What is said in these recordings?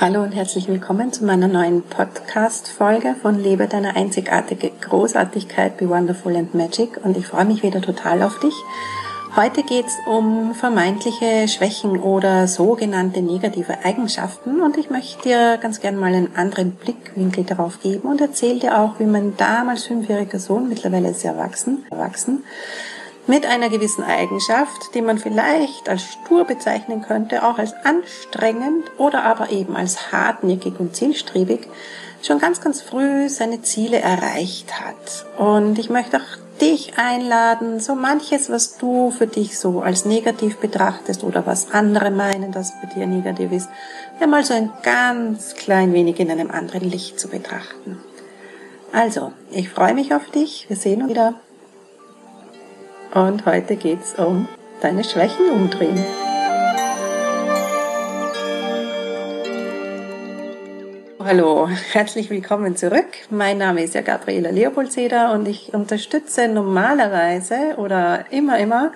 Hallo und herzlich willkommen zu meiner neuen Podcast-Folge von Lebe deine einzigartige Großartigkeit, Be Wonderful and Magic und ich freue mich wieder total auf dich. Heute geht es um vermeintliche Schwächen oder sogenannte negative Eigenschaften und ich möchte dir ganz gerne mal einen anderen Blickwinkel darauf geben und erzähle dir auch, wie mein damals fünfjähriger Sohn, mittlerweile ist er erwachsen, erwachsen mit einer gewissen Eigenschaft, die man vielleicht als stur bezeichnen könnte, auch als anstrengend oder aber eben als hartnäckig und zielstrebig, schon ganz, ganz früh seine Ziele erreicht hat. Und ich möchte auch dich einladen, so manches, was du für dich so als negativ betrachtest oder was andere meinen, dass bei dir negativ ist, ja mal so ein ganz klein wenig in einem anderen Licht zu betrachten. Also, ich freue mich auf dich. Wir sehen uns wieder. Und heute geht's um deine Schwächen umdrehen. Hallo, herzlich willkommen zurück. Mein Name ist ja Gabriela Leopoldseder und ich unterstütze normalerweise oder immer, immer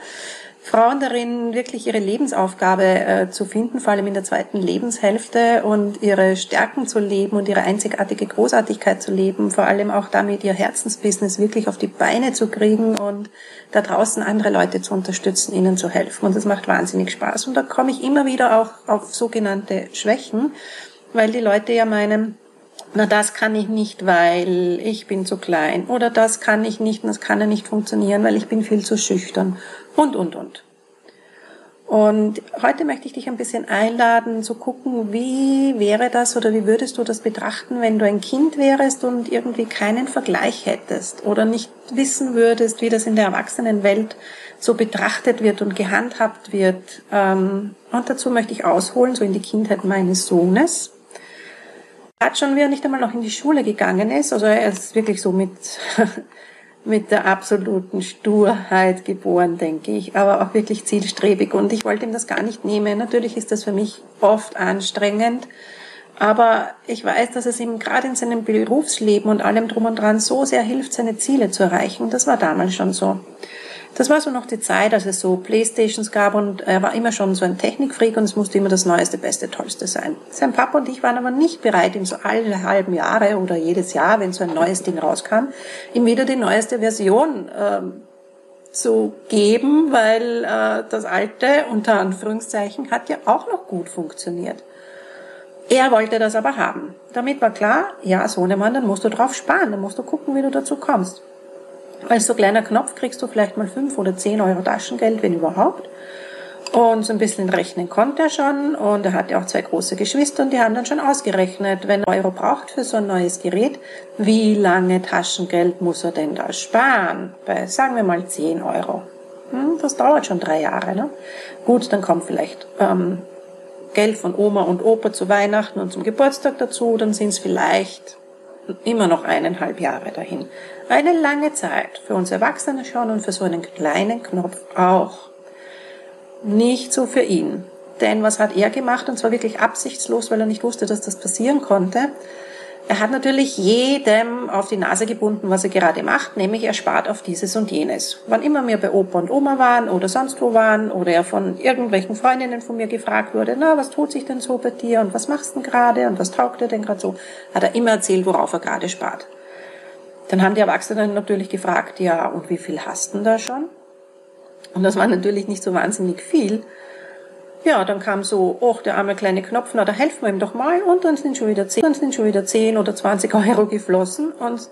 Frauen darin, wirklich ihre Lebensaufgabe äh, zu finden, vor allem in der zweiten Lebenshälfte und ihre Stärken zu leben und ihre einzigartige Großartigkeit zu leben, vor allem auch damit ihr Herzensbusiness wirklich auf die Beine zu kriegen und da draußen andere Leute zu unterstützen, ihnen zu helfen. Und das macht wahnsinnig Spaß. Und da komme ich immer wieder auch auf sogenannte Schwächen, weil die Leute ja meinen, na das kann ich nicht, weil ich bin zu klein oder das kann ich nicht das kann ja nicht funktionieren, weil ich bin viel zu schüchtern und, und, und. Und heute möchte ich dich ein bisschen einladen, zu gucken, wie wäre das oder wie würdest du das betrachten, wenn du ein Kind wärst und irgendwie keinen Vergleich hättest oder nicht wissen würdest, wie das in der Erwachsenenwelt so betrachtet wird und gehandhabt wird. Ähm, und dazu möchte ich ausholen, so in die Kindheit meines Sohnes. Hat schon, wie er nicht einmal noch in die Schule gegangen ist, also er ist wirklich so mit mit der absoluten Sturheit geboren, denke ich, aber auch wirklich zielstrebig. Und ich wollte ihm das gar nicht nehmen. Natürlich ist das für mich oft anstrengend, aber ich weiß, dass es ihm gerade in seinem Berufsleben und allem drum und dran so sehr hilft, seine Ziele zu erreichen. Das war damals schon so. Das war so noch die Zeit, als es so Playstations gab und er war immer schon so ein Technikfreak und es musste immer das Neueste, Beste, Tollste sein. Sein Papa und ich waren aber nicht bereit, ihm so alle halben Jahre oder jedes Jahr, wenn so ein neues Ding rauskam, ihm wieder die neueste Version ähm, zu geben, weil äh, das alte, unter Anführungszeichen, hat ja auch noch gut funktioniert. Er wollte das aber haben. Damit war klar, ja, Sohnemann, dann musst du drauf sparen, dann musst du gucken, wie du dazu kommst. Als so kleiner Knopf kriegst du vielleicht mal fünf oder zehn Euro Taschengeld, wenn überhaupt. Und so ein bisschen rechnen konnte er schon. Und er hatte auch zwei große Geschwister und die haben dann schon ausgerechnet, wenn er Euro braucht für so ein neues Gerät, wie lange Taschengeld muss er denn da sparen? Bei, sagen wir mal, zehn Euro. Hm, das dauert schon drei Jahre. Ne? Gut, dann kommt vielleicht ähm, Geld von Oma und Opa zu Weihnachten und zum Geburtstag dazu. Dann sind es vielleicht immer noch eineinhalb Jahre dahin. Eine lange Zeit. Für uns Erwachsene schon und für so einen kleinen Knopf auch. Nicht so für ihn. Denn was hat er gemacht? Und zwar wirklich absichtslos, weil er nicht wusste, dass das passieren konnte. Er hat natürlich jedem auf die Nase gebunden, was er gerade macht, nämlich er spart auf dieses und jenes. Wann immer wir bei Opa und Oma waren oder sonst wo waren oder er von irgendwelchen Freundinnen von mir gefragt wurde, na, was tut sich denn so bei dir und was machst du denn gerade und was taugt dir denn gerade so, hat er immer erzählt, worauf er gerade spart. Dann haben die Erwachsenen natürlich gefragt, ja, und wie viel hast du denn da schon? Und das war natürlich nicht so wahnsinnig viel. Ja, dann kam so, oh, der arme kleine Knopf, na, da helfen wir ihm doch mal. Und dann sind schon wieder 10, dann sind schon wieder 10 oder 20 Euro geflossen. Und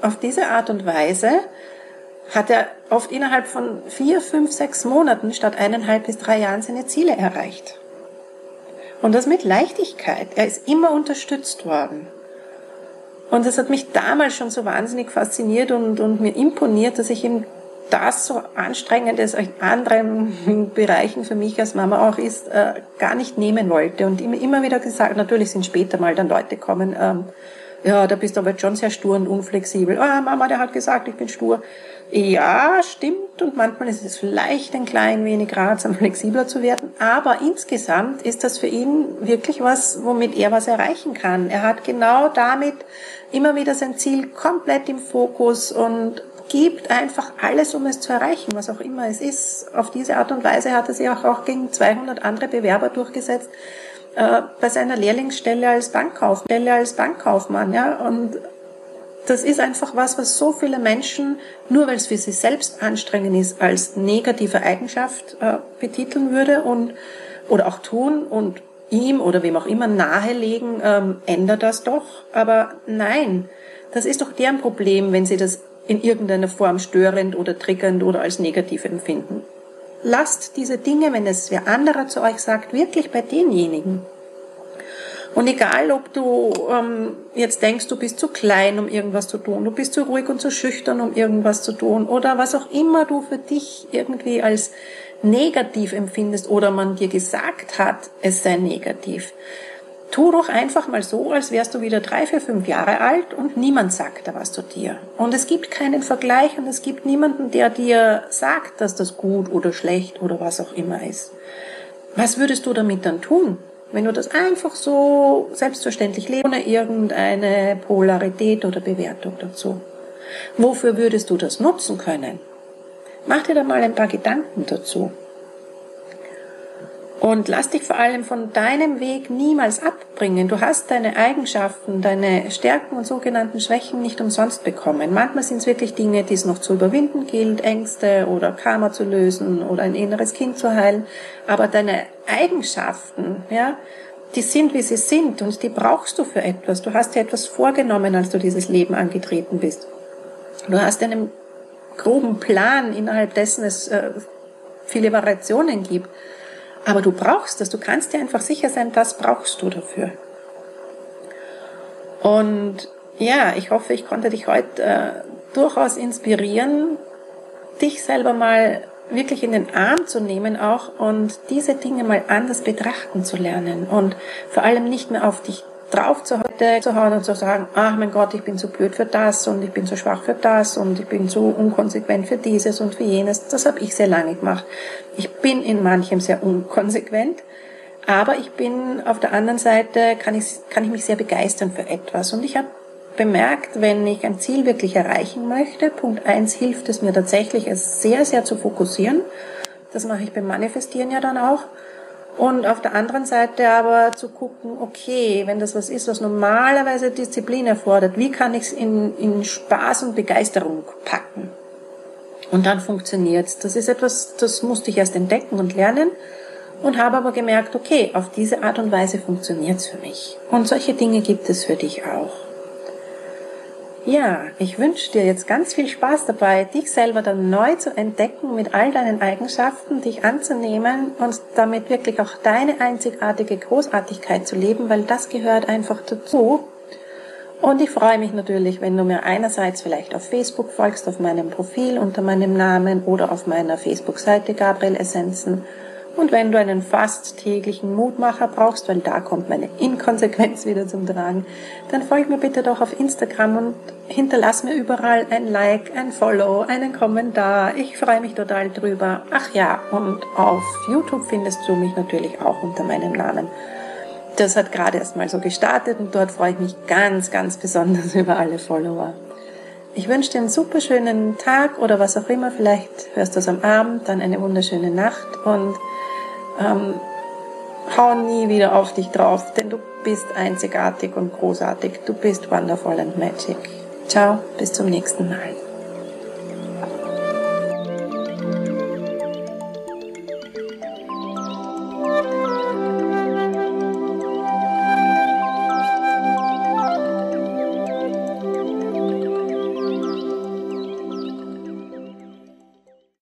auf diese Art und Weise hat er oft innerhalb von vier, fünf, sechs Monaten statt eineinhalb bis drei Jahren seine Ziele erreicht. Und das mit Leichtigkeit. Er ist immer unterstützt worden. Und das hat mich damals schon so wahnsinnig fasziniert und, und mir imponiert, dass ich ihm das so anstrengend es in anderen Bereichen für mich als Mama auch ist, äh, gar nicht nehmen wollte. Und immer, immer wieder gesagt, natürlich sind später mal dann Leute kommen, ähm, ja, da bist du aber schon sehr stur und unflexibel. Ah, Mama, der hat gesagt, ich bin stur. Ja, stimmt. Und manchmal ist es vielleicht ein klein wenig ratsam, flexibler zu werden. Aber insgesamt ist das für ihn wirklich was, womit er was erreichen kann. Er hat genau damit immer wieder sein Ziel komplett im Fokus und gibt einfach alles, um es zu erreichen, was auch immer es ist. Auf diese Art und Weise hat er sich auch, gegen 200 andere Bewerber durchgesetzt, äh, bei seiner Lehrlingsstelle als Bankkaufmann, als Bankkaufmann, ja, und das ist einfach was, was so viele Menschen, nur weil es für sie selbst anstrengend ist, als negative Eigenschaft äh, betiteln würde und oder auch tun und ihm oder wem auch immer nahelegen, ähm, ändert das doch. Aber nein, das ist doch deren Problem, wenn sie das in irgendeiner Form störend oder triggernd oder als negativ empfinden. Lasst diese Dinge, wenn es wer anderer zu euch sagt, wirklich bei denjenigen. Und egal, ob du ähm, jetzt denkst, du bist zu klein, um irgendwas zu tun, du bist zu ruhig und zu schüchtern, um irgendwas zu tun, oder was auch immer du für dich irgendwie als negativ empfindest oder man dir gesagt hat, es sei negativ. Tu doch einfach mal so, als wärst du wieder drei, vier, fünf Jahre alt und niemand sagt da was zu dir. Und es gibt keinen Vergleich und es gibt niemanden, der dir sagt, dass das gut oder schlecht oder was auch immer ist. Was würdest du damit dann tun? Wenn du das einfach so selbstverständlich lebst, ohne irgendeine Polarität oder Bewertung dazu. Wofür würdest du das nutzen können? Mach dir da mal ein paar Gedanken dazu. Und lass dich vor allem von deinem Weg niemals abbringen. Du hast deine Eigenschaften, deine Stärken und sogenannten Schwächen nicht umsonst bekommen. Manchmal sind es wirklich Dinge, die es noch zu überwinden gilt, Ängste oder Karma zu lösen oder ein inneres Kind zu heilen. Aber deine Eigenschaften, ja, die sind, wie sie sind und die brauchst du für etwas. Du hast dir etwas vorgenommen, als du dieses Leben angetreten bist. Du hast einen groben Plan, innerhalb dessen es äh, viele Variationen gibt. Aber du brauchst das, du kannst dir einfach sicher sein, das brauchst du dafür. Und ja, ich hoffe, ich konnte dich heute äh, durchaus inspirieren, dich selber mal wirklich in den Arm zu nehmen auch und diese Dinge mal anders betrachten zu lernen und vor allem nicht mehr auf dich drauf zu, hauen und zu sagen, ach mein Gott, ich bin zu blöd für das und ich bin zu schwach für das und ich bin zu unkonsequent für dieses und für jenes. Das habe ich sehr lange gemacht. Ich bin in manchem sehr unkonsequent, aber ich bin auf der anderen Seite, kann ich, kann ich mich sehr begeistern für etwas. Und ich habe bemerkt, wenn ich ein Ziel wirklich erreichen möchte, Punkt eins hilft es mir tatsächlich, es sehr, sehr zu fokussieren. Das mache ich beim Manifestieren ja dann auch. Und auf der anderen Seite aber zu gucken, okay, wenn das was ist, was normalerweise Disziplin erfordert, wie kann ich es in, in Spaß und Begeisterung packen? Und dann funktioniert's. Das ist etwas, das musste ich erst entdecken und lernen und habe aber gemerkt, okay, auf diese Art und Weise funktioniert's für mich. Und solche Dinge gibt es für dich auch. Ja, ich wünsche dir jetzt ganz viel Spaß dabei, dich selber dann neu zu entdecken mit all deinen Eigenschaften, dich anzunehmen und damit wirklich auch deine einzigartige Großartigkeit zu leben, weil das gehört einfach dazu. Und ich freue mich natürlich, wenn du mir einerseits vielleicht auf Facebook folgst, auf meinem Profil unter meinem Namen oder auf meiner Facebook-Seite Gabriel Essenzen und wenn du einen fast täglichen Mutmacher brauchst, weil da kommt meine Inkonsequenz wieder zum Tragen, dann folg mir bitte doch auf Instagram und hinterlass mir überall ein Like, ein Follow, einen Kommentar. Ich freue mich total drüber. Ach ja, und auf YouTube findest du mich natürlich auch unter meinem Namen. Das hat gerade erst mal so gestartet und dort freue ich mich ganz, ganz besonders über alle Follower. Ich wünsche dir einen super schönen Tag oder was auch immer. Vielleicht hörst du es am Abend, dann eine wunderschöne Nacht und ähm, hau nie wieder auf dich drauf, denn du bist einzigartig und großartig. Du bist wonderful and magic. Ciao, bis zum nächsten Mal.